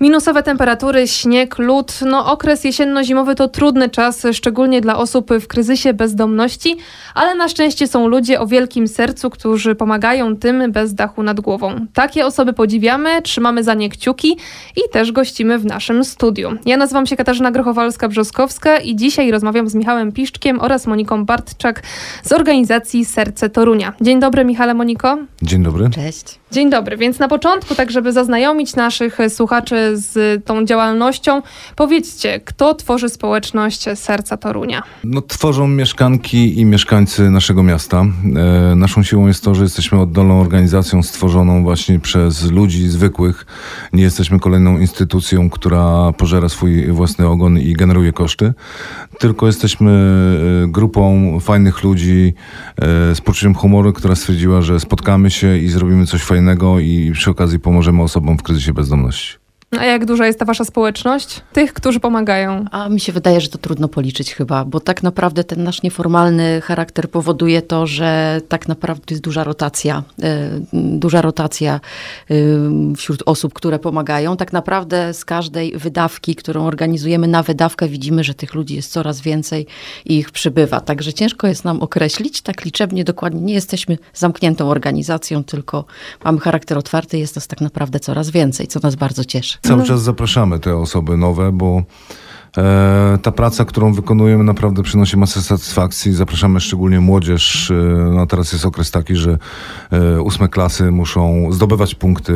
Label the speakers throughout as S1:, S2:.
S1: Minusowe temperatury, śnieg, lód. No, okres jesienno-zimowy to trudny czas, szczególnie dla osób w kryzysie bezdomności, ale na szczęście są ludzie o wielkim sercu, którzy pomagają tym bez dachu nad głową. Takie osoby podziwiamy, trzymamy za nie kciuki i też gościmy w naszym studiu. Ja nazywam się Katarzyna Grochowalska-Brzoskowska i dzisiaj rozmawiam z Michałem Piszczkiem oraz Moniką Bartczak z organizacji Serce Torunia. Dzień dobry, Michale, Moniko.
S2: Dzień dobry.
S3: Cześć.
S1: Dzień dobry, więc na początku, tak żeby zaznajomić naszych słuchaczy z tą działalnością, powiedzcie, kto tworzy społeczność Serca Torunia?
S2: No, tworzą mieszkanki i mieszkańcy naszego miasta. E, naszą siłą jest to, że jesteśmy oddolną organizacją stworzoną właśnie przez ludzi zwykłych. Nie jesteśmy kolejną instytucją, która pożera swój własny ogon i generuje koszty, tylko jesteśmy e, grupą fajnych ludzi e, z poczuciem humoru, która stwierdziła, że spotkamy się i zrobimy coś fajnego i przy okazji pomożemy osobom w kryzysie bezdomności.
S1: A jak duża jest ta wasza społeczność? Tych, którzy pomagają?
S3: A mi się wydaje, że to trudno policzyć chyba, bo tak naprawdę ten nasz nieformalny charakter powoduje to, że tak naprawdę jest duża rotacja, y, duża rotacja y, wśród osób, które pomagają. Tak naprawdę z każdej wydawki, którą organizujemy na wydawkę, widzimy, że tych ludzi jest coraz więcej i ich przybywa. Także ciężko jest nam określić tak liczebnie dokładnie. Nie jesteśmy zamkniętą organizacją, tylko mamy charakter otwarty, jest nas tak naprawdę coraz więcej, co nas bardzo cieszy.
S2: Cały czas zapraszamy te osoby nowe, bo e, ta praca, którą wykonujemy, naprawdę przynosi masę satysfakcji. Zapraszamy szczególnie młodzież. E, no teraz jest okres taki, że e, ósme klasy muszą zdobywać punkty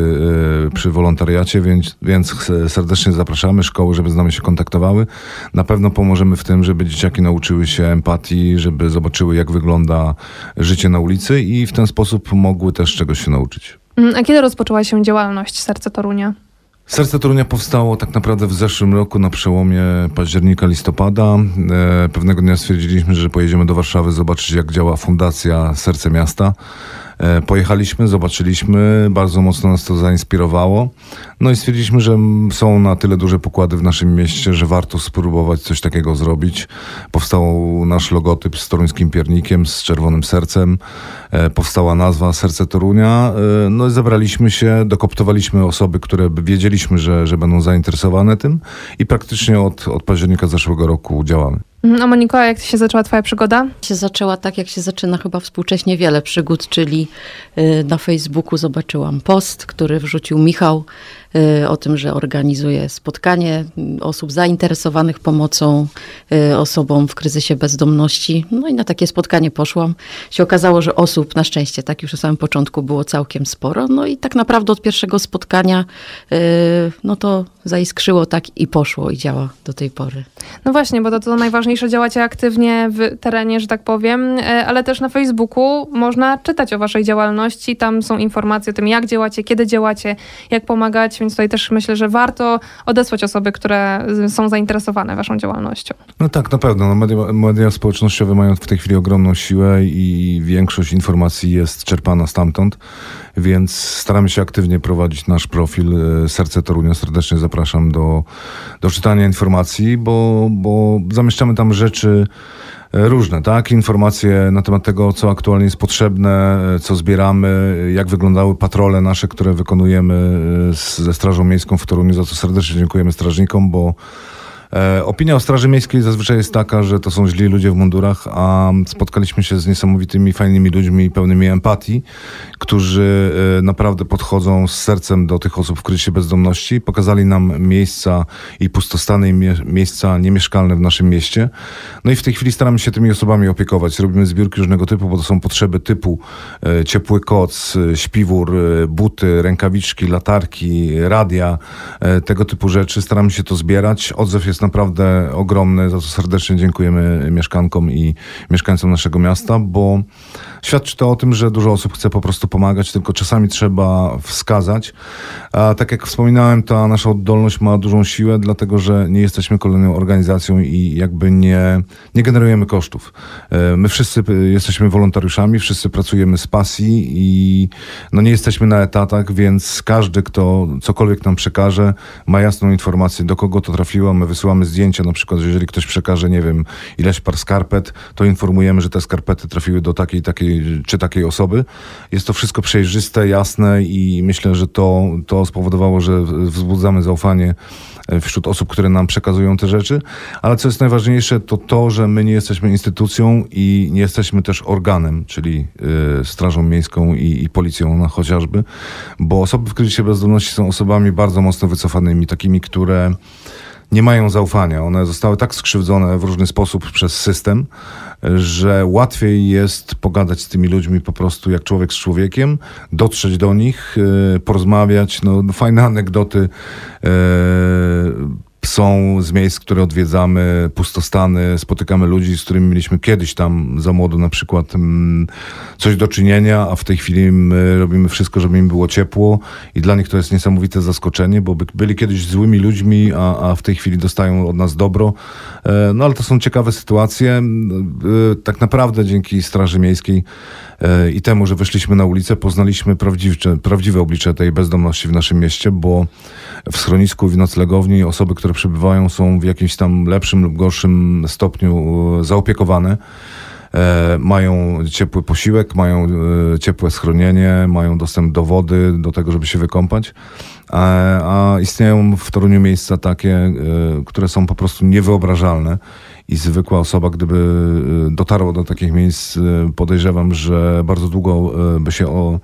S2: przy wolontariacie, więc, więc serdecznie zapraszamy szkoły, żeby z nami się kontaktowały. Na pewno pomożemy w tym, żeby dzieciaki nauczyły się empatii, żeby zobaczyły, jak wygląda życie na ulicy i w ten sposób mogły też czegoś się nauczyć.
S1: Mm, A kiedy rozpoczęła się działalność Serca Torunia?
S2: Serce Torunia powstało tak naprawdę w zeszłym roku na przełomie października, listopada. E, pewnego dnia stwierdziliśmy, że pojedziemy do Warszawy zobaczyć, jak działa Fundacja Serce Miasta. E, pojechaliśmy, zobaczyliśmy, bardzo mocno nas to zainspirowało. No i stwierdziliśmy, że są na tyle duże pokłady w naszym mieście, że warto spróbować coś takiego zrobić. Powstał nasz logotyp z toruńskim piernikiem, z czerwonym sercem. E, powstała nazwa Serce Torunia. E, no i zebraliśmy się, dokoptowaliśmy osoby, które wiedzieliśmy, że, że będą zainteresowane tym i praktycznie od, od października zeszłego roku działamy.
S1: Mm, A Moniko, jak się zaczęła twoja przygoda?
S3: się zaczęła tak, jak się zaczyna chyba współcześnie wiele przygód, czyli y, na Facebooku zobaczyłam post, który wrzucił Michał o tym, że organizuje spotkanie y, osób zainteresowanych pomocą y, osobom w kryzysie bezdomności. No i na takie spotkanie poszłam. Się okazało, że osób na szczęście, tak już na samym początku było całkiem sporo. No i tak naprawdę od pierwszego spotkania y, no to zaiskrzyło tak i poszło i działa do tej pory.
S1: No właśnie, bo to, to najważniejsze, działacie aktywnie w terenie, że tak powiem, ale też na Facebooku można czytać o waszej działalności. Tam są informacje o tym, jak działacie, kiedy działacie, jak pomagać, więc tutaj też myślę, że warto odesłać osoby, które są zainteresowane waszą działalnością.
S2: No tak, na pewno. No media, media społecznościowe mają w tej chwili ogromną siłę i większość informacji jest czerpana stamtąd, więc staramy się aktywnie prowadzić nasz profil e, Serce Torunia. Serdecznie zapraszam do, do czytania informacji, bo, bo zamieszczamy tam rzeczy różne, tak? Informacje na temat tego, co aktualnie jest potrzebne, co zbieramy, jak wyglądały patrole nasze, które wykonujemy e, ze Strażą Miejską w Toruniu, za co serdecznie dziękujemy strażnikom, bo Opinia o Straży Miejskiej zazwyczaj jest taka, że to są źli ludzie w mundurach, a spotkaliśmy się z niesamowitymi, fajnymi ludźmi, pełnymi empatii, którzy e, naprawdę podchodzą z sercem do tych osób w kryzysie bezdomności. Pokazali nam miejsca i pustostany i mie- miejsca niemieszkalne w naszym mieście. No i w tej chwili staramy się tymi osobami opiekować. Robimy zbiórki różnego typu, bo to są potrzeby typu e, ciepły koc, e, śpiwór, e, buty, rękawiczki, latarki, radia, e, tego typu rzeczy. Staramy się to zbierać. Odzew jest naprawdę ogromny, za co serdecznie dziękujemy mieszkankom i mieszkańcom naszego miasta, bo Świadczy to o tym, że dużo osób chce po prostu pomagać, tylko czasami trzeba wskazać. A tak jak wspominałem, ta nasza oddolność ma dużą siłę, dlatego że nie jesteśmy kolejną organizacją i jakby nie, nie generujemy kosztów. E, my wszyscy jesteśmy wolontariuszami, wszyscy pracujemy z pasji i no nie jesteśmy na etatach, więc każdy, kto cokolwiek nam przekaże, ma jasną informację, do kogo to trafiło. My wysyłamy zdjęcia, na przykład, że jeżeli ktoś przekaże, nie wiem, ileś par skarpet, to informujemy, że te skarpety trafiły do takiej, takiej czy takiej osoby. Jest to wszystko przejrzyste, jasne i myślę, że to, to spowodowało, że wzbudzamy zaufanie wśród osób, które nam przekazują te rzeczy. Ale co jest najważniejsze, to to, że my nie jesteśmy instytucją i nie jesteśmy też organem, czyli y, Strażą Miejską i, i Policją no, chociażby, bo osoby w kryzysie bezdomności są osobami bardzo mocno wycofanymi, takimi, które nie mają zaufania. One zostały tak skrzywdzone w różny sposób przez system, że łatwiej jest pogadać z tymi ludźmi po prostu jak człowiek z człowiekiem, dotrzeć do nich, y, porozmawiać. No, fajne anegdoty y, są z miejsc, które odwiedzamy, pustostany, spotykamy ludzi, z którymi mieliśmy kiedyś tam za młodu na przykład mm, coś do czynienia, a w tej chwili my robimy wszystko, żeby im było ciepło i dla nich to jest niesamowite zaskoczenie, bo byli kiedyś złymi ludźmi, a, a w tej chwili dostają od nas dobro. E, no ale to są ciekawe sytuacje. E, tak naprawdę dzięki Straży Miejskiej e, i temu, że wyszliśmy na ulicę, poznaliśmy prawdziwe, prawdziwe oblicze tej bezdomności w naszym mieście, bo w schronisku, w noclegowni osoby, które przebywają są w jakimś tam lepszym lub gorszym stopniu zaopiekowane. mają ciepły posiłek, mają ciepłe schronienie, mają dostęp do wody, do tego, żeby się wykąpać. A, a istnieją w Toruniu miejsca takie, które są po prostu niewyobrażalne i zwykła osoba, gdyby dotarła do takich miejsc, podejrzewam, że bardzo długo by się o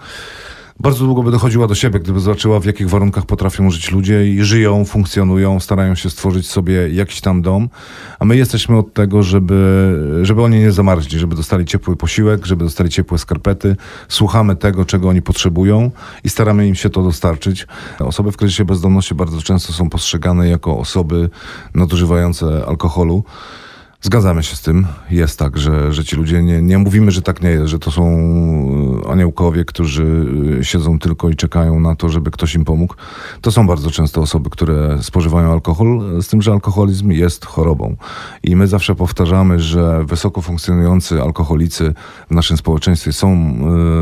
S2: bardzo długo by dochodziła do siebie, gdyby zobaczyła, w jakich warunkach potrafią żyć ludzie i żyją, funkcjonują, starają się stworzyć sobie jakiś tam dom. A my jesteśmy od tego, żeby, żeby oni nie zamarzli, żeby dostali ciepły posiłek, żeby dostali ciepłe skarpety. Słuchamy tego, czego oni potrzebują i staramy im się to dostarczyć. Osoby w kryzysie bezdomności bardzo często są postrzegane jako osoby nadużywające alkoholu. Zgadzamy się z tym. Jest tak, że, że ci ludzie nie, nie mówimy, że tak nie jest, że to są e, aniołkowie, którzy e, siedzą tylko i czekają na to, żeby ktoś im pomógł. To są bardzo często osoby, które spożywają alkohol, z tym, że alkoholizm jest chorobą. I my zawsze powtarzamy, że wysoko funkcjonujący alkoholicy w naszym społeczeństwie są,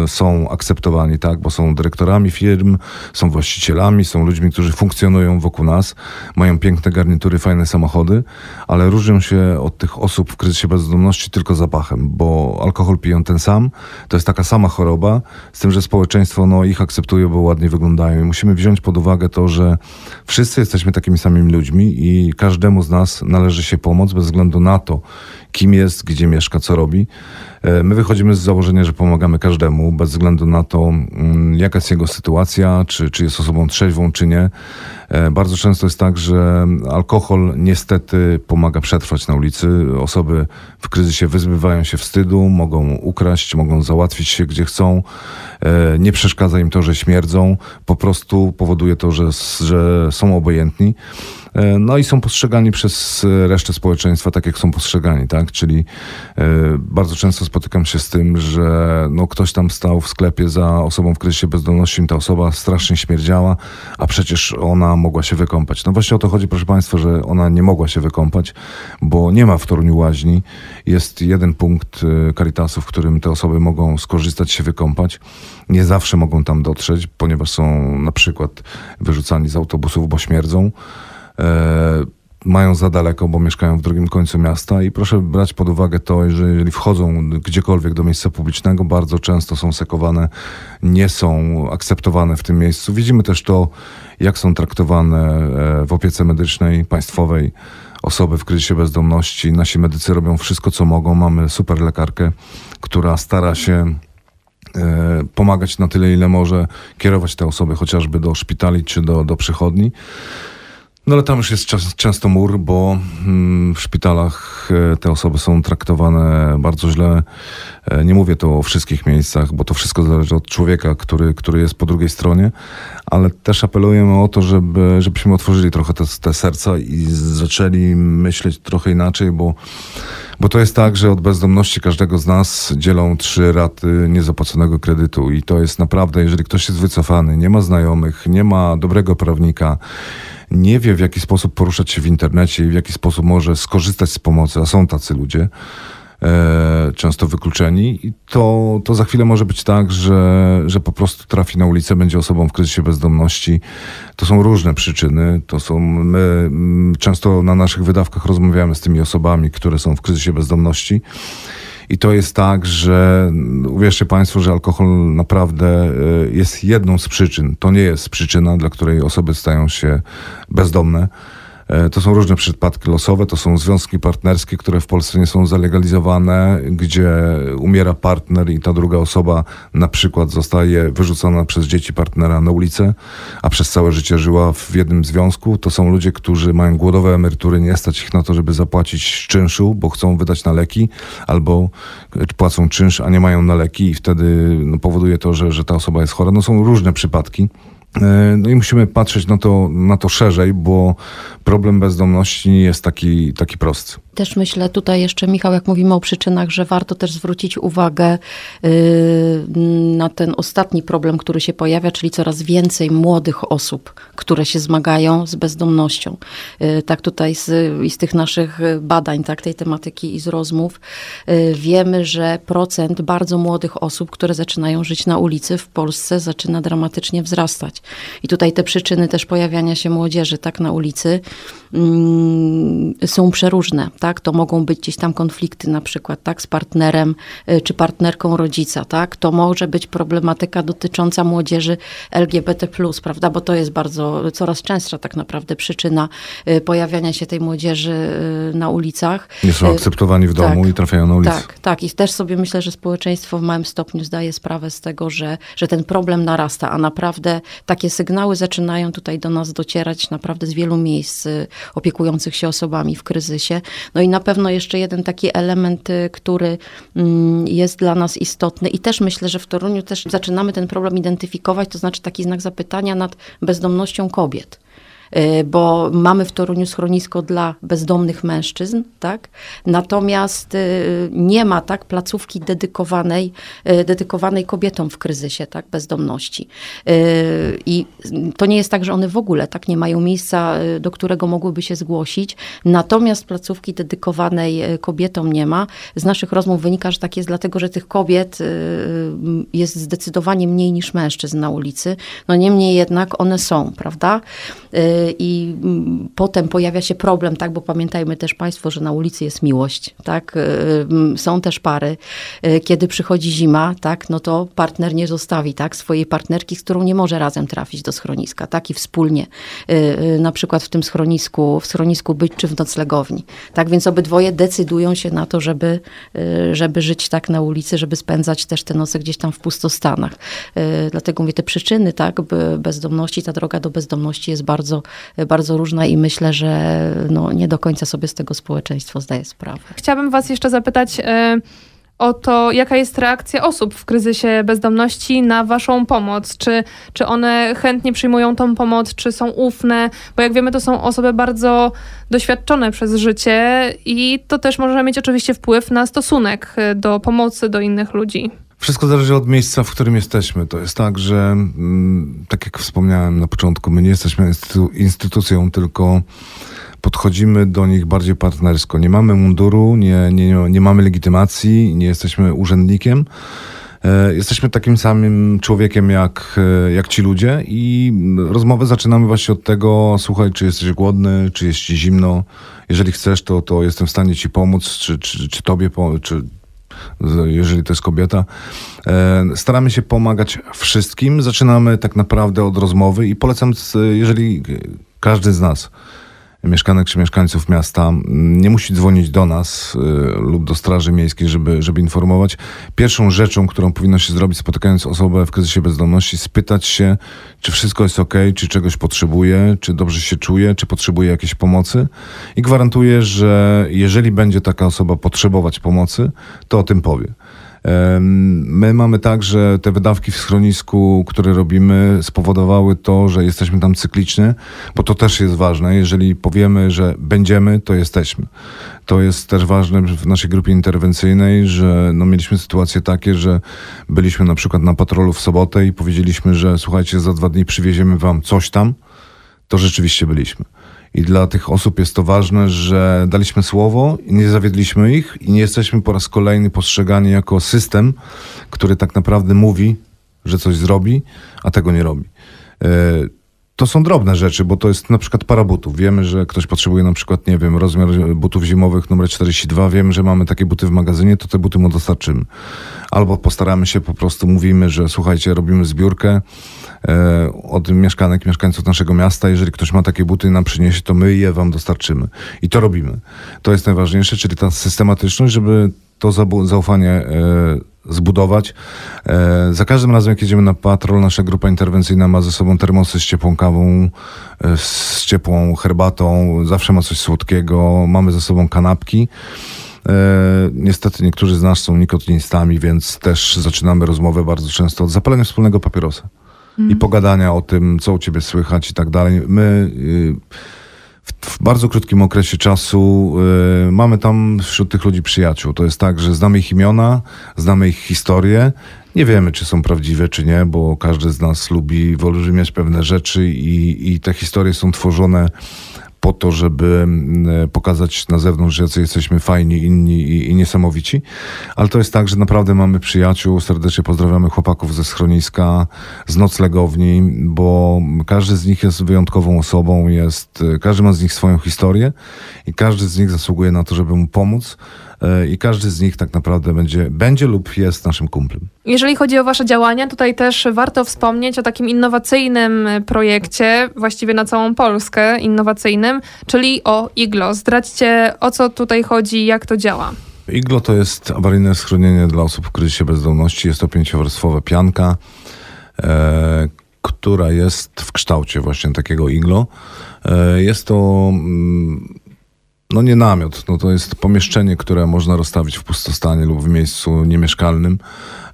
S2: e, są akceptowani, tak, bo są dyrektorami firm, są właścicielami, są ludźmi, którzy funkcjonują wokół nas, mają piękne garnitury, fajne samochody, ale różnią się od tych osób w kryzysie bezdomności tylko zapachem, bo alkohol piją ten sam, to jest taka sama choroba, z tym, że społeczeństwo no, ich akceptuje, bo ładnie wyglądają. I musimy wziąć pod uwagę to, że wszyscy jesteśmy takimi samymi ludźmi i każdemu z nas należy się pomoc bez względu na to, kim jest, gdzie mieszka, co robi. E, my wychodzimy z założenia, że pomagamy każdemu, bez względu na to, mm, jaka jest jego sytuacja, czy, czy jest osobą trzeźwą, czy nie. E, bardzo często jest tak, że alkohol niestety pomaga przetrwać na ulicy. Osoby w kryzysie wyzbywają się wstydu, mogą ukraść, mogą załatwić się gdzie chcą. E, nie przeszkadza im to, że śmierdzą, po prostu powoduje to, że, że są obojętni. E, no i są postrzegani przez resztę społeczeństwa tak, jak są postrzegani, tak? Czyli e, bardzo często spotykam się z tym, że no, ktoś tam stał w sklepie za osobą w kryzysie bezdomności, ta osoba strasznie śmierdziała, a przecież ona mogła się wykąpać. No właśnie o to chodzi, proszę Państwa, że ona nie mogła się wykąpać, bo nie ma w Toruniu łaźni. Jest jeden punkt e, Caritasu, w którym te osoby mogą skorzystać, się wykąpać. Nie zawsze mogą tam dotrzeć, ponieważ są na przykład wyrzucani z autobusów, bo śmierdzą. E, mają za daleko, bo mieszkają w drugim końcu miasta i proszę brać pod uwagę to, że jeżeli wchodzą gdziekolwiek do miejsca publicznego, bardzo często są sekowane, nie są akceptowane w tym miejscu. Widzimy też to, jak są traktowane e, w opiece medycznej państwowej osoby w kryzysie bezdomności. Nasi medycy robią wszystko, co mogą. Mamy super lekarkę, która stara się e, pomagać na tyle, ile może, kierować te osoby chociażby do szpitali czy do, do przychodni. No ale tam już jest często mur, bo mm, w szpitalach e, te osoby są traktowane bardzo źle. E, nie mówię to o wszystkich miejscach, bo to wszystko zależy od człowieka, który, który jest po drugiej stronie, ale też apelujemy o to, żeby, żebyśmy otworzyli trochę te, te serca i zaczęli myśleć trochę inaczej, bo Bo to jest tak, że od bezdomności każdego z nas dzielą trzy raty niezapłaconego kredytu i to jest naprawdę, jeżeli ktoś jest wycofany, nie ma znajomych, nie ma dobrego prawnika, nie wie w jaki sposób poruszać się w internecie i w jaki sposób może skorzystać z pomocy, a są tacy ludzie, e, często wykluczeni, i to, to za chwilę może być tak, że, że po prostu trafi na ulicę, będzie osobą w kryzysie bezdomności. To są różne przyczyny. To są, my często na naszych wydawkach rozmawiamy z tymi osobami, które są w kryzysie bezdomności. I to jest tak, że mm, uwierzcie Państwo, że alkohol naprawdę e, jest jedną z przyczyn. To nie jest przyczyna, dla której osoby stają się bezdomne. E, To są różne przypadki losowe, to są związki partnerskie, które w Polsce nie są zalegalizowane, gdzie umiera partner i ta druga osoba na przykład zostaje wyrzucona przez dzieci partnera na ulicę, a przez całe życie żyła w jednym związku. To są ludzie, którzy mają głodowe emerytury, nie stać ich na to, żeby zapłacić czynszu, bo chcą wydać na leki, albo płacą czynsz, a nie mają na leki i wtedy no, powoduje to, że, że ta osoba jest chora. No są różne przypadki. E, No i musimy patrzeć na to, na to szerzej, bo problem bezdomności nie jest taki, taki prosty.
S3: Też myślę tutaj jeszcze, Michał, jak mówimy o przyczynach, że warto też zwrócić uwagę yy, na ten ostatni problem, który się pojawia, czyli coraz więcej młodych osób, które się zmagają z bezdomnością. Yy, tak tutaj z, z tych naszych badań, tak, tej tematyki i z rozmów, yy, wiemy, że procent bardzo młodych osób, które zaczynają żyć na ulicy w Polsce zaczyna dramatycznie wzrastać. I tutaj te przyczyny też pojawiania się młodzieży, tak, na ulicy, mm, są przeróżne, tak? To mogą być gdzieś tam konflikty na przykład, tak? Z partnerem y, czy partnerką rodzica, tak? To może być problematyka dotycząca młodzieży LGBT+, prawda? Bo to jest bardzo, coraz częstsza tak naprawdę przyczyna y, pojawiania się tej młodzieży y, na ulicach.
S2: Nie są akceptowani w domu
S3: tak.
S2: i trafiają na ulicę.
S3: Tak, tak. I też sobie myślę, że społeczeństwo w małym stopniu zdaje sprawę z tego, że, że ten problem narasta, a naprawdę takie sygnały zaczynają tutaj do nas docierać naprawdę z wielu miejsc opiekujących się osobami w kryzysie. No i na pewno jeszcze jeden taki element, y, który mm, jest dla nas istotny. I też myślę, że w Toruniu też zaczynamy ten problem identyfikować, to znaczy taki znak zapytania nad bezdomnością kobiet bo mamy w Toruniu schronisko dla bezdomnych mężczyzn, tak? Natomiast y, nie ma tak placówki dedykowanej, y, dedykowanej kobietom w kryzysie, tak? Bezdomności. I to nie jest tak, że one w ogóle tak nie mają miejsca, do którego mogłyby się zgłosić. Natomiast placówki dedykowanej kobietom nie ma. Z naszych rozmów wynika, że tak jest dlatego, że tych kobiet jest zdecydowanie mniej niż mężczyzn na ulicy. No niemniej jednak one są, prawda? Y, I mm, potem pojawia się problem, tak, bo pamiętajmy też Państwo, że na ulicy jest miłość, tak? Y, mm, Są też pary, y, kiedy przychodzi zima, tak, no to partner nie zostawi, tak, swojej partnerki, z którą nie może razem trafić do schroniska, tak, i wspólnie y, y, na przykład w tym schronisku, w schronisku być czy w noclegowni. Tak, więc obydwoje decydują się na to, żeby, y, żeby żyć tak na ulicy, żeby spędzać też te noce gdzieś tam w pustostanach. Y, Dlatego mówię, te przyczyny, tak, be- bezdomności, ta droga do bezdomności jest bardzo, bardzo różna i myślę, że no, nie do końca sobie z tego społeczeństwo zdaje sprawę.
S1: Chciałabym Was jeszcze zapytać e, o to, jaka jest reakcja osób w kryzysie bezdomności na Waszą pomoc. Czy, czy one chętnie przyjmują tą pomoc, czy są ufne? Bo jak wiemy, to są osoby bardzo doświadczone przez życie i to też może mieć oczywiście wpływ na stosunek e, do pomocy do innych ludzi.
S2: Wszystko zależy od miejsca, w którym jesteśmy. To jest tak, że mm, tak jak wspomniałem na początku, my nie jesteśmy instytu- instytucją, tylko podchodzimy do nich bardziej partnersko. Nie mamy munduru, nie, nie, nie mamy legitymacji, nie jesteśmy urzędnikiem. E, Jesteśmy takim samym człowiekiem jak, e, jak ci ludzie i rozmowę zaczynamy właśnie od tego, słuchaj, czy jesteś głodny, czy jest ci zimno. Jeżeli chcesz, to, to jestem w stanie ci pomóc, czy, czy, czy tobie, czy jeżeli to jest kobieta. E, Staramy się pomagać wszystkim. Zaczynamy tak naprawdę od rozmowy i polecam, jeżeli każdy z nas, mieszkanek czy mieszkańców miasta, nie musi dzwonić do nas y, lub do Straży Miejskiej, żeby, żeby informować. Pierwszą rzeczą, którą powinno się zrobić, spotykając osobę w kryzysie bezdomności, spytać się, czy wszystko jest ok, czy czegoś potrzebuje, czy dobrze się czuje, czy potrzebuje jakiejś pomocy. I gwarantuję, że jeżeli będzie taka osoba potrzebować pomocy, to o tym powie. My mamy tak, że te wydawki w schronisku, które robimy, spowodowały to, że jesteśmy tam cyklicznie, bo to też jest ważne. Jeżeli powiemy, że będziemy, to jesteśmy. To jest też ważne w naszej grupie interwencyjnej, że no, mieliśmy sytuacje takie, że byliśmy na przykład na patrolu w sobotę i powiedzieliśmy, że słuchajcie, za dwa dni przywieziemy wam coś tam, to rzeczywiście byliśmy. I dla tych osób jest to ważne, że daliśmy słowo nie zawiedliśmy ich i nie jesteśmy po raz kolejny postrzegani jako system, który tak naprawdę mówi, że coś zrobi, a tego nie robi. To są drobne rzeczy, bo to jest na przykład para butów. Wiemy, że ktoś potrzebuje na przykład, nie wiem, rozmiar butów zimowych numer 42. Wiemy, że mamy takie buty w magazynie, to te buty mu dostarczymy. Albo postaramy się, po prostu mówimy, że słuchajcie, robimy zbiórkę e, od mieszkanek, mieszkańców naszego miasta. Jeżeli ktoś ma takie buty i nam przyniesie, to my je wam dostarczymy. I to robimy. To jest najważniejsze, czyli ta systematyczność, żeby to zaufanie e, zbudować. E, za każdym razem, jak jedziemy na patrol, nasza grupa interwencyjna ma ze sobą termosy z ciepłą kawą, e, z ciepłą herbatą, zawsze ma coś słodkiego, mamy ze sobą kanapki. E, niestety niektórzy z nas są nikotinistami, więc też zaczynamy rozmowę bardzo często od zapalenia wspólnego papierosa i pogadania o tym, co u ciebie słychać i tak dalej. My y, w bardzo krótkim okresie czasu y, mamy tam wśród tych ludzi przyjaciół. To jest tak, że znamy ich imiona, znamy ich historię. Nie wiemy, czy są prawdziwe, czy nie, bo każdy z nas lubi wyolbrzymiać pewne rzeczy i, i te historie są tworzone po to, żeby mm, pokazać na zewnątrz, jacy jesteśmy fajni, inni i, i niesamowici. Ale to jest tak, że naprawdę mamy przyjaciół. Serdecznie pozdrawiamy chłopaków ze schroniska, z noclegowni, bo każdy z nich jest wyjątkową osobą, jest, każdy ma z nich swoją historię i każdy z nich zasługuje na to, żeby mu pomóc. E, I każdy z nich tak naprawdę będzie, będzie lub jest naszym kumplem.
S1: Jeżeli chodzi o Wasze działania, tutaj też warto wspomnieć o takim innowacyjnym projekcie, właściwie na całą Polskę innowacyjnym, czyli o IGLO. Zdradźcie, o co tutaj chodzi, jak to działa.
S2: Iglo to jest awaryjne schronienie dla osób w kryzysie bezdomności. Jest to pięciowarstwowa pianka, e, która jest w kształcie właśnie takiego iglo. E, jest to mm, no nie namiot, no to jest pomieszczenie, które można rozstawić w pustostanie lub w miejscu niemieszkalnym,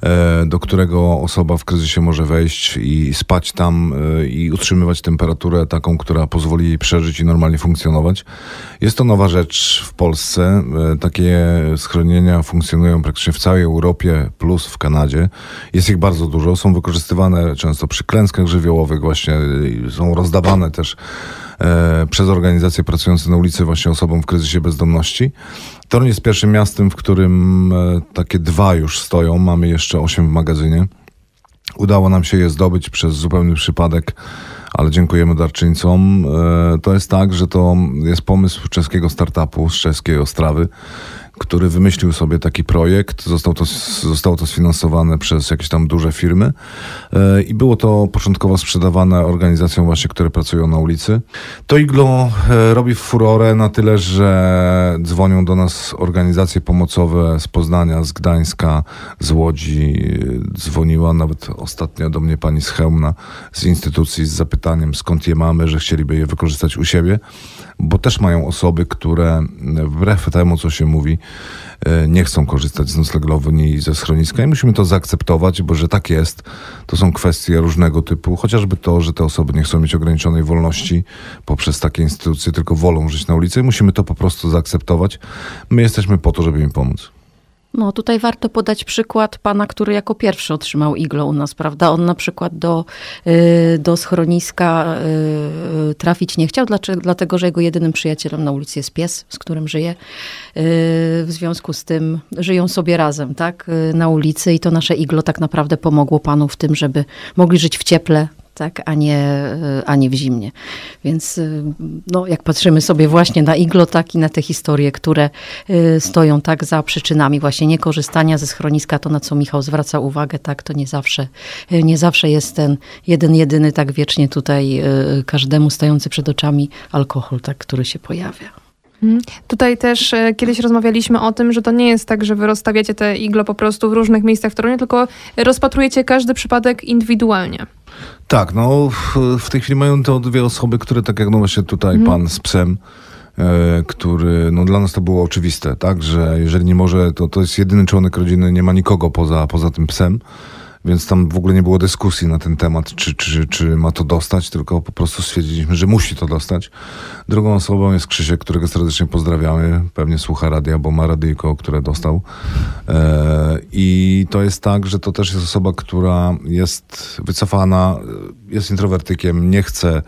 S2: e, do którego osoba w kryzysie może wejść i spać tam e, i utrzymywać temperaturę taką, która pozwoli jej przeżyć i normalnie funkcjonować. Jest to nowa rzecz w Polsce. E, Takie schronienia funkcjonują praktycznie w całej Europie plus w Kanadzie. Jest ich bardzo dużo. Są wykorzystywane często przy klęskach żywiołowych właśnie. Są rozdawane też przez organizacje pracujące na ulicy właśnie osobom w kryzysie bezdomności. Toruń jest pierwszym miastem, w którym e, takie dwa już stoją. Mamy jeszcze osiem w magazynie. Udało nam się je zdobyć przez zupełny przypadek, ale dziękujemy darczyńcom. E, To jest tak, że to jest pomysł czeskiego startupu z czeskiej Ostrawy, który wymyślił sobie taki projekt. Został to, zostało to sfinansowane przez jakieś tam duże firmy E, i było to początkowo sprzedawane organizacjom właśnie, które pracują na ulicy. To iglo e, robi furorę na tyle, że dzwonią do nas organizacje pomocowe z Poznania, z Gdańska, z Łodzi. Dzwoniła nawet ostatnio do mnie pani z Chełmna z instytucji z zapytaniem skąd je mamy, że chcieliby je wykorzystać u siebie, bo też mają osoby, które wbrew temu, co się mówi, nie chcą korzystać z noclegowni i ze schroniska i musimy to zaakceptować, bo że tak jest, to są kwestie różnego typu, chociażby to, że te osoby nie chcą mieć ograniczonej wolności poprzez takie instytucje, tylko wolą żyć na ulicy i musimy to po prostu zaakceptować. My jesteśmy po to, żeby im pomóc.
S3: No tutaj warto podać przykład pana, który jako pierwszy otrzymał iglo u nas, prawda? On na przykład do, y, do schroniska y, trafić nie chciał, dlaczego, dlatego że jego jedynym przyjacielem na ulicy jest pies, z którym żyje. Y, W związku z tym żyją sobie razem, tak? Na ulicy i to nasze iglo tak naprawdę pomogło panu w tym, żeby mogli żyć w cieple, tak, a nie, y, a nie w zimnie. Więc y, no, jak patrzymy sobie właśnie na iglo, tak i na te historie, które y, stoją tak za przyczynami właśnie niekorzystania ze schroniska, to na co Michał zwraca uwagę, tak, to nie zawsze, nie zawsze jest ten jeden, jedyny tak wiecznie tutaj każdemu stojący przed oczami alkohol, tak, który się pojawia.
S1: Mhm. Tutaj też e, kiedyś rozmawialiśmy o tym, że to nie jest tak, że wy rozstawiacie te iglo po prostu w różnych miejscach w Toruniu, tylko rozpatrujecie każdy przypadek indywidualnie.
S2: Tak, no w, w tej chwili mają to dwie osoby, które tak jak no właśnie tutaj pan z psem, e, który, no dla nas to było oczywiste, tak, że jeżeli nie może, to to jest jedyny członek rodziny, nie ma nikogo poza, poza tym psem, więc tam w ogóle nie było dyskusji na ten temat, czy, czy, czy ma to dostać, tylko po prostu stwierdziliśmy, że musi to dostać. Drugą osobą jest Krzysiek, którego serdecznie pozdrawiamy. Pewnie słucha radia, bo ma radyjko, które dostał. E, I to jest tak, że to też jest osoba, która jest wycofana, jest introwertykiem, nie chce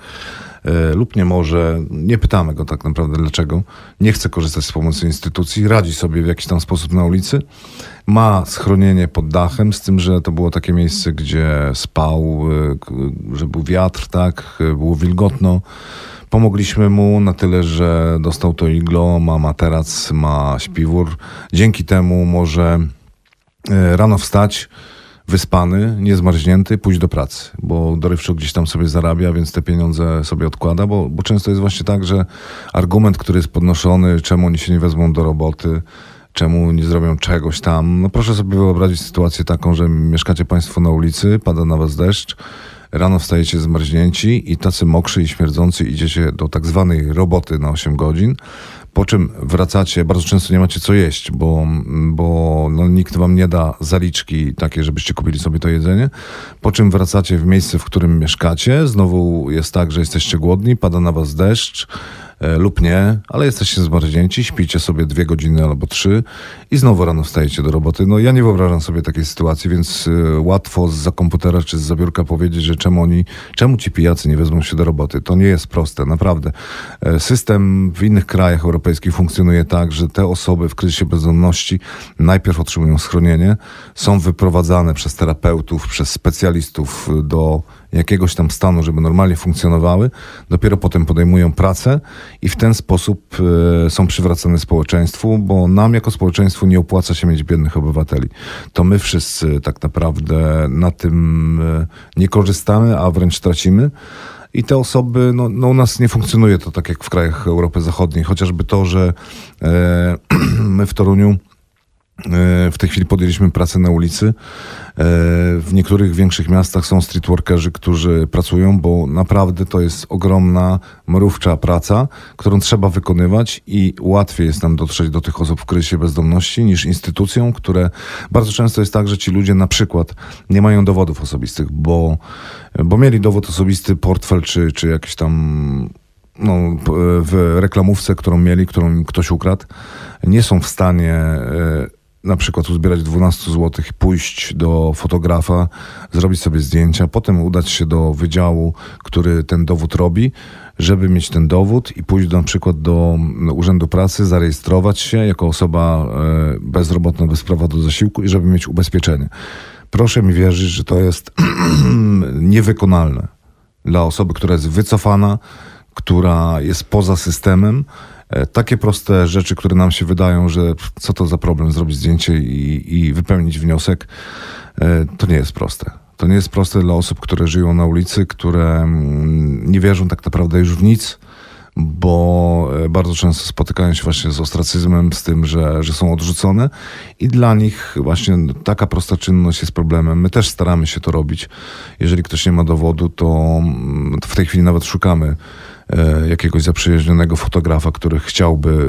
S2: lub nie może, nie pytamy go tak naprawdę dlaczego, nie chce korzystać z pomocy instytucji, radzi sobie w jakiś tam sposób na ulicy. Ma schronienie pod dachem, z tym, że to było takie miejsce, gdzie spał, k- że był wiatr, tak, y, było wilgotno. Pomogliśmy mu na tyle, że dostał to iglo, ma materac, ma śpiwór. Dzięki temu może rano wstać, wyspany, niezmarznięty, pójść do pracy, bo dorywczo gdzieś tam sobie zarabia, więc te pieniądze sobie odkłada, bo, bo często jest właśnie tak, że argument, który jest podnoszony, czemu oni się nie wezmą do roboty, czemu nie zrobią czegoś tam. No proszę sobie wyobrazić sytuację taką, że mieszkacie Państwo na ulicy, pada na Was deszcz, rano wstajecie zmarznięci i tacy mokrzy i śmierdzący idziecie do tak zwanej roboty na 8 godzin, po czym wracacie, bardzo często nie macie co jeść, bo, bo no, nikt wam nie da zaliczki takie, żebyście kupili sobie to jedzenie, po czym wracacie w miejsce, w którym mieszkacie, znowu jest tak, że jesteście głodni, pada na was deszcz, lub nie, ale jesteście zmarznięci, śpicie sobie dwie godziny albo trzy i znowu rano wstajecie do roboty. No ja nie wyobrażam sobie takiej sytuacji, więc y, łatwo z za komputera czy z zabiórka powiedzieć, że czemu oni, czemu ci pijacy nie wezmą się do roboty. To nie jest proste, naprawdę. E, System w innych krajach europejskich funkcjonuje tak, że te osoby w kryzysie bezdomności najpierw otrzymują schronienie, są wyprowadzane przez terapeutów, przez specjalistów do jakiegoś tam stanu, żeby normalnie funkcjonowały, dopiero potem podejmują pracę i w ten sposób e, są przywracane społeczeństwu, bo nam jako społeczeństwu nie opłaca się mieć biednych obywateli. To my wszyscy tak naprawdę na tym e, nie korzystamy, a wręcz tracimy. I te osoby, no, no u nas nie funkcjonuje to tak jak w krajach Europy Zachodniej, chociażby to, że e, my w Toruniu W tej chwili podjęliśmy pracę na ulicy. E, W niektórych większych miastach są streetworkerzy, którzy pracują, bo naprawdę to jest ogromna, mrówcza praca, którą trzeba wykonywać i łatwiej jest nam dotrzeć do tych osób w kryzysie bezdomności niż instytucjom, które bardzo często jest tak, że ci ludzie na przykład nie mają dowodów osobistych, bo, bo mieli dowód osobisty, portfel czy, czy jakiś tam no, w reklamówce, którą mieli, którą ktoś ukradł, nie są w stanie e, na przykład uzbierać 12 zł, pójść do fotografa, zrobić sobie zdjęcia, potem udać się do wydziału, który ten dowód robi, żeby mieć ten dowód i pójść na przykład do mm, Urzędu Pracy, zarejestrować się jako osoba e, bezrobotna bez prawa do zasiłku i żeby mieć ubezpieczenie. Proszę mi wierzyć, że to jest niewykonalne dla osoby, która jest wycofana, która jest poza systemem. E, Takie proste rzeczy, które nam się wydają, że co to za problem zrobić zdjęcie i, i wypełnić wniosek, e, to nie jest proste. To nie jest proste dla osób, które żyją na ulicy, które mm, nie wierzą tak naprawdę już w nic, bo e, bardzo często spotykają się właśnie z ostracyzmem, z tym, że, że są odrzucone i dla nich właśnie taka prosta czynność jest problemem. My też staramy się to robić. Jeżeli ktoś nie ma dowodu, to, mm, w tej chwili nawet szukamy jakiegoś zaprzyjaźnionego fotografa, który chciałby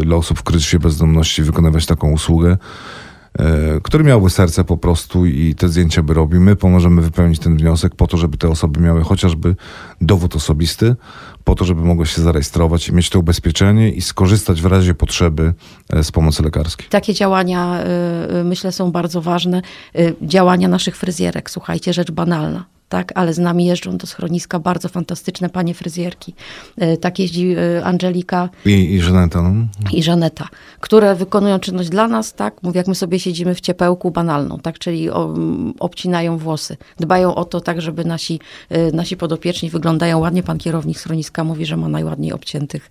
S2: e, dla osób w kryzysie bezdomności wykonywać taką usługę e, który miałby serce po prostu i te zdjęcia by robił. My pomożemy wypełnić ten wniosek po to, żeby te osoby miały chociażby dowód osobisty, po to, żeby mogły się zarejestrować i mieć to ubezpieczenie i skorzystać w razie potrzeby e, z pomocy lekarskiej.
S3: Takie działania, myślę, są bardzo ważne. Działania naszych fryzjerek, słuchajcie, rzecz banalna. Tak, ale z nami jeżdżą do schroniska bardzo fantastyczne panie fryzjerki. Y, Tak jeździ y, Angelika
S2: I, i Żaneta, no?
S3: i Żaneta, które wykonują czynność dla nas, tak, mówię, jak my sobie siedzimy w ciepełku banalną, tak, czyli obcinają włosy, dbają o to tak, żeby nasi, y, nasi podopieczni wyglądają ładnie. Pan kierownik schroniska mówi, że ma najładniej obciętych,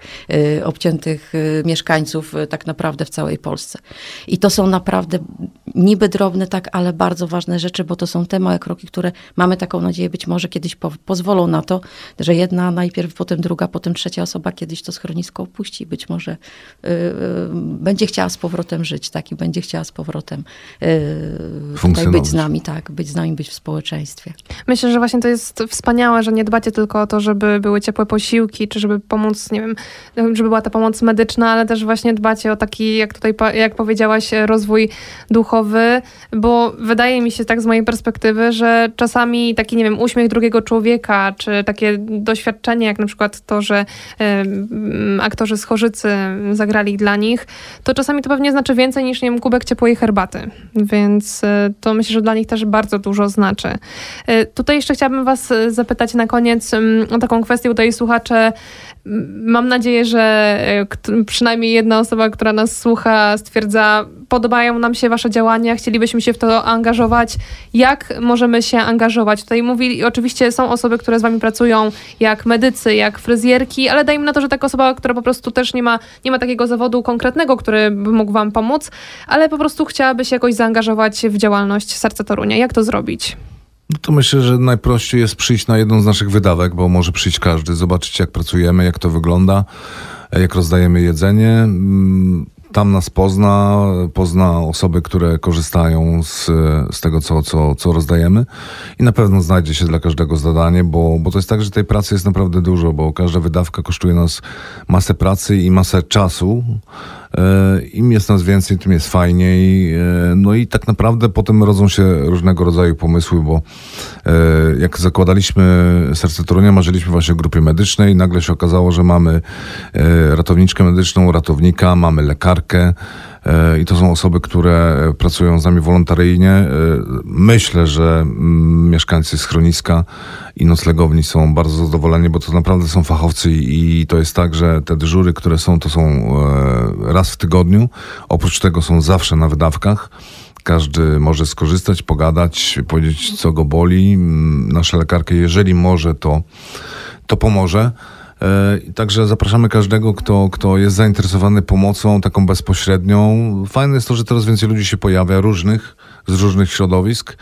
S3: obciętych mieszkańców tak naprawdę w całej Polsce. I to są naprawdę niby drobne, tak, ale bardzo ważne rzeczy, bo to są te małe kroki, które mamy taką nadzieję, być może kiedyś po, pozwolą na to, że jedna najpierw, potem druga, potem trzecia osoba kiedyś to schronisko opuści. Być może y, y, będzie chciała z powrotem żyć, tak, i będzie chciała z powrotem y, tutaj być z nami, tak, być z nami, być w społeczeństwie.
S1: Myślę, że właśnie to jest wspaniałe, że nie dbacie tylko o to, żeby były ciepłe posiłki, czy żeby pomóc, nie wiem, żeby była ta pomoc medyczna, ale też właśnie dbacie o taki, jak tutaj, jak powiedziałaś, rozwój duchowy, bo wydaje mi się tak z mojej perspektywy, że czasami taki, nie wiem, uśmiech drugiego człowieka, czy takie doświadczenie, jak na przykład to, że aktorzy z Chorzycy zagrali dla nich, to czasami to pewnie znaczy więcej niż, nie wiem, kubek ciepłej herbaty. Więc y, to myślę, że dla nich też bardzo dużo znaczy. Y, tutaj jeszcze chciałabym was zapytać na koniec o taką kwestię, tutaj słuchacze Mam nadzieję, że e, przynajmniej jedna osoba, która nas słucha, stwierdza, podobają nam się Wasze działania, chcielibyśmy się w to angażować. Jak możemy się angażować? Tutaj mówili, oczywiście są osoby, które z Wami pracują, jak medycy, jak fryzjerki, ale dajmy na to, że taka osoba, która po prostu też nie ma, nie ma takiego zawodu konkretnego, który by mógł Wam pomóc, ale po prostu chciałaby się jakoś zaangażować w działalność Serca Torunia. Jak to zrobić?
S2: No to myślę, że najprościej jest przyjść na jedną z naszych wydawek, bo może przyjść każdy, zobaczyć jak pracujemy, jak to wygląda, jak rozdajemy jedzenie. Mm, tam nas pozna, pozna osoby, które korzystają z, z tego, co, co, co rozdajemy i na pewno znajdzie się dla każdego zadanie, bo, bo to jest tak, że tej pracy jest naprawdę dużo, bo każda wydawka kosztuje nas masę pracy i masę czasu. E, Im jest nas więcej, tym jest fajniej. E, no i tak naprawdę potem rodzą się różnego rodzaju pomysły, bo e, jak zakładaliśmy Serce Torunia, marzyliśmy właśnie o grupie medycznej. Nagle się okazało, że mamy ratowniczkę medyczną, ratownika, mamy lekarkę, i to są osoby, które pracują z nami wolontaryjnie. Myślę, że mm, mieszkańcy schroniska i noclegowni są bardzo zadowoleni, bo to naprawdę są fachowcy i to jest tak, że te dyżury, które są, to są raz w tygodniu. Oprócz tego są zawsze na wydawkach. Każdy może skorzystać, pogadać, powiedzieć, co go boli. Mm, nasza lekarka, jeżeli może, to, to pomoże. E, także zapraszamy każdego, kto, kto jest zainteresowany pomocą taką bezpośrednią. Fajne jest to, że coraz więcej ludzi się pojawia, różnych, z różnych środowisk.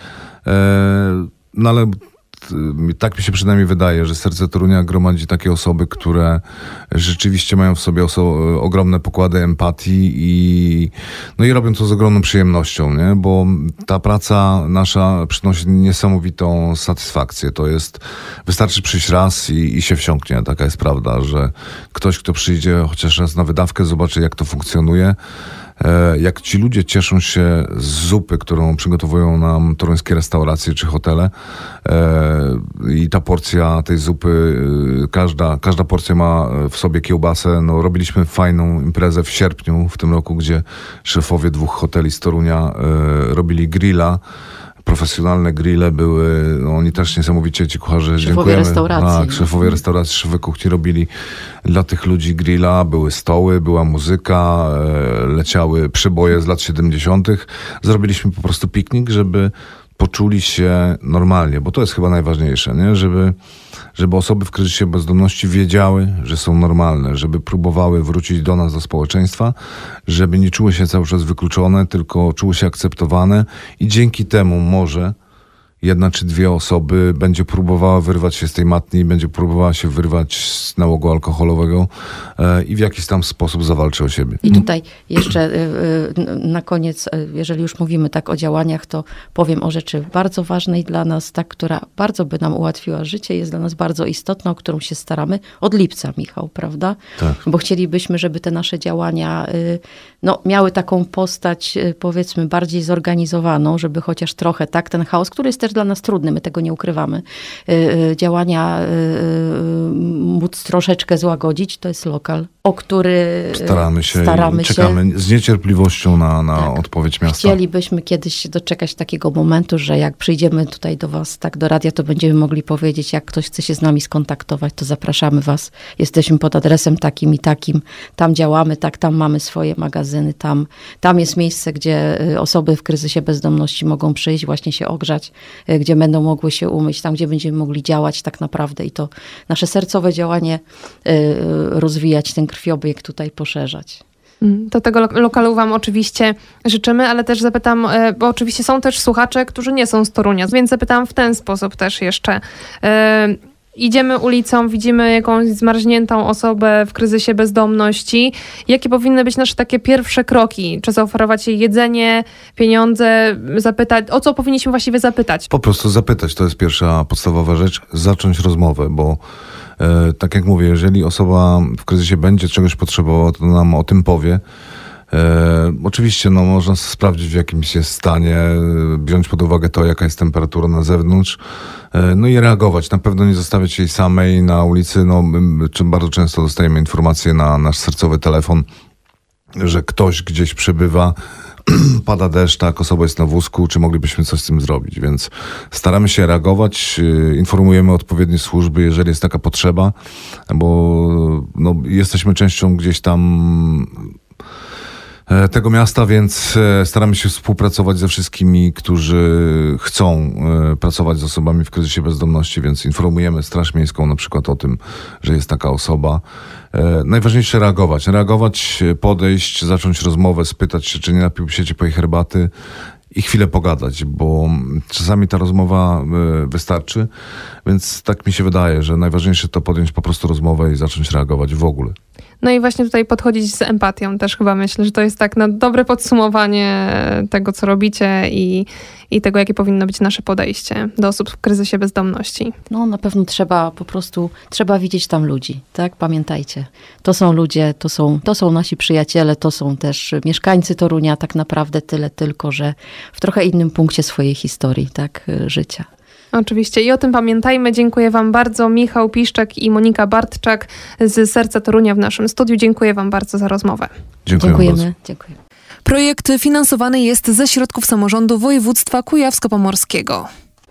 S2: E, no ale tak mi się przynajmniej wydaje, że serce Torunia gromadzi takie osoby, które rzeczywiście mają w sobie oso- ogromne pokłady empatii i, no i robią to z ogromną przyjemnością, nie? bo ta praca nasza przynosi niesamowitą satysfakcję. To jest, wystarczy przyjść raz i, i się wsiąknie. Taka jest prawda, że ktoś, kto przyjdzie chociaż raz na wydawkę, zobaczy jak to funkcjonuje, jak ci ludzie cieszą się z zupy, którą przygotowują nam toruńskie restauracje czy hotele e, i ta porcja tej zupy, e, każda, każda porcja ma w sobie kiełbasę. No, robiliśmy fajną imprezę w sierpniu w tym roku, gdzie szefowie dwóch hoteli z Torunia robili grilla profesjonalne grille były, no oni też niesamowicie ci kucharze,
S3: szefowie
S2: dziękujemy.
S3: restauracji.
S2: Tak, szefowie restauracji, szefowie kuchni robili dla tych ludzi grilla, były stoły, była muzyka, e, leciały przyboje z lat 70. Zrobiliśmy po prostu piknik, żeby poczuli się normalnie, bo to jest chyba najważniejsze, nie? Żeby, żeby osoby w kryzysie bezdomności wiedziały, że są normalne, żeby próbowały wrócić do nas, do społeczeństwa, żeby nie czuły się cały czas wykluczone, tylko czuły się akceptowane i dzięki temu może jedna czy dwie osoby będzie próbowała wyrwać się z tej matni, będzie próbowała się wyrwać z nałogu alkoholowego e, i w jakiś tam sposób zawalczy o siebie.
S3: I tutaj jeszcze e, e, na koniec, jeżeli już mówimy tak o działaniach, to powiem o rzeczy bardzo ważnej dla nas, tak, która bardzo by nam ułatwiła życie, jest dla nas bardzo istotna, o którą się staramy od lipca, Michał, prawda?
S2: Tak.
S3: Bo chcielibyśmy, żeby te nasze działania no, miały taką postać, powiedzmy, bardziej zorganizowaną, żeby chociaż trochę tak ten chaos, który jest też dla nas trudny, my tego nie ukrywamy. Y, y, działania y, móc troszeczkę złagodzić, to jest lokal, o który
S2: staramy się staramy czekamy się. z niecierpliwością na, na tak. odpowiedź miasta.
S3: Chcielibyśmy kiedyś się doczekać takiego momentu, że jak przyjdziemy tutaj do was, tak do radia, to będziemy mogli powiedzieć, jak ktoś chce się z nami skontaktować, to zapraszamy was. Jesteśmy pod adresem takim i takim, tam działamy, tak, tam mamy swoje magazyny, tam, tam jest miejsce, gdzie osoby w kryzysie bezdomności mogą przyjść, właśnie się ogrzać, gdzie będą mogły się umyć, tam gdzie będziemy mogli działać tak naprawdę i to nasze sercowe działanie y, rozwijać, ten krwiobieg tutaj poszerzać.
S1: Mm, To tego lo- lokalu Wam oczywiście życzymy, ale też zapytam, e, bo oczywiście są też słuchacze, którzy nie są z Torunia, więc zapytam w ten sposób też jeszcze. Idziemy ulicą, widzimy jakąś zmarzniętą osobę w kryzysie bezdomności. Jakie powinny być nasze takie pierwsze kroki? Czy zaoferować jej jedzenie, pieniądze, zapytać, o co powinniśmy właściwie zapytać?
S2: Po prostu zapytać, to jest pierwsza podstawowa rzecz, zacząć rozmowę, bo e, tak jak mówię, jeżeli osoba w kryzysie będzie czegoś potrzebowała, to nam o tym powie. E, oczywiście no, można sprawdzić w jakimś jest stanie, e, wziąć pod uwagę to, jaka jest temperatura na zewnątrz, e, no i reagować. Na pewno nie zostawiać jej samej na ulicy. No, czym bardzo często dostajemy informacje na nasz sercowy telefon, że ktoś gdzieś przebywa, pada deszcz, tak, osoba jest na wózku, czy moglibyśmy coś z tym zrobić, więc staramy się reagować, yy, informujemy odpowiednie służby, jeżeli jest taka potrzeba, bo no, jesteśmy częścią gdzieś tam e, tego miasta, więc e, staramy się współpracować ze wszystkimi, którzy chcą e, pracować z osobami w kryzysie bezdomności, więc informujemy Straż Miejską na przykład o tym, że jest taka osoba. E, Najważniejsze reagować. Reagować, e, podejść, zacząć rozmowę, spytać się, czy nie napiłby się ciepłej herbaty i chwilę pogadać, bo czasami ta rozmowa e, wystarczy, więc tak mi się wydaje, że najważniejsze to podjąć po prostu rozmowę i zacząć reagować w ogóle.
S1: No i właśnie tutaj podchodzić z empatią też chyba myślę, że to jest tak na dobre podsumowanie tego, co robicie i, i tego, jakie powinno być nasze podejście do osób w kryzysie bezdomności.
S3: No na pewno trzeba po prostu, trzeba widzieć tam ludzi, tak? Pamiętajcie. To są ludzie, to są, to są nasi przyjaciele, to są też mieszkańcy Torunia, tak naprawdę tyle tylko, że w trochę innym punkcie swojej historii, tak? Życia.
S1: Oczywiście i o tym pamiętajmy. Dziękuję Wam bardzo. Michał Piszczek i Monika Bartczak z Serca Torunia w naszym studiu. Dziękuję Wam bardzo za rozmowę.
S2: Dziękuję bardzo.
S3: Dziękujemy. Dziękuję.
S4: Projekt finansowany jest ze środków samorządu województwa kujawsko-pomorskiego.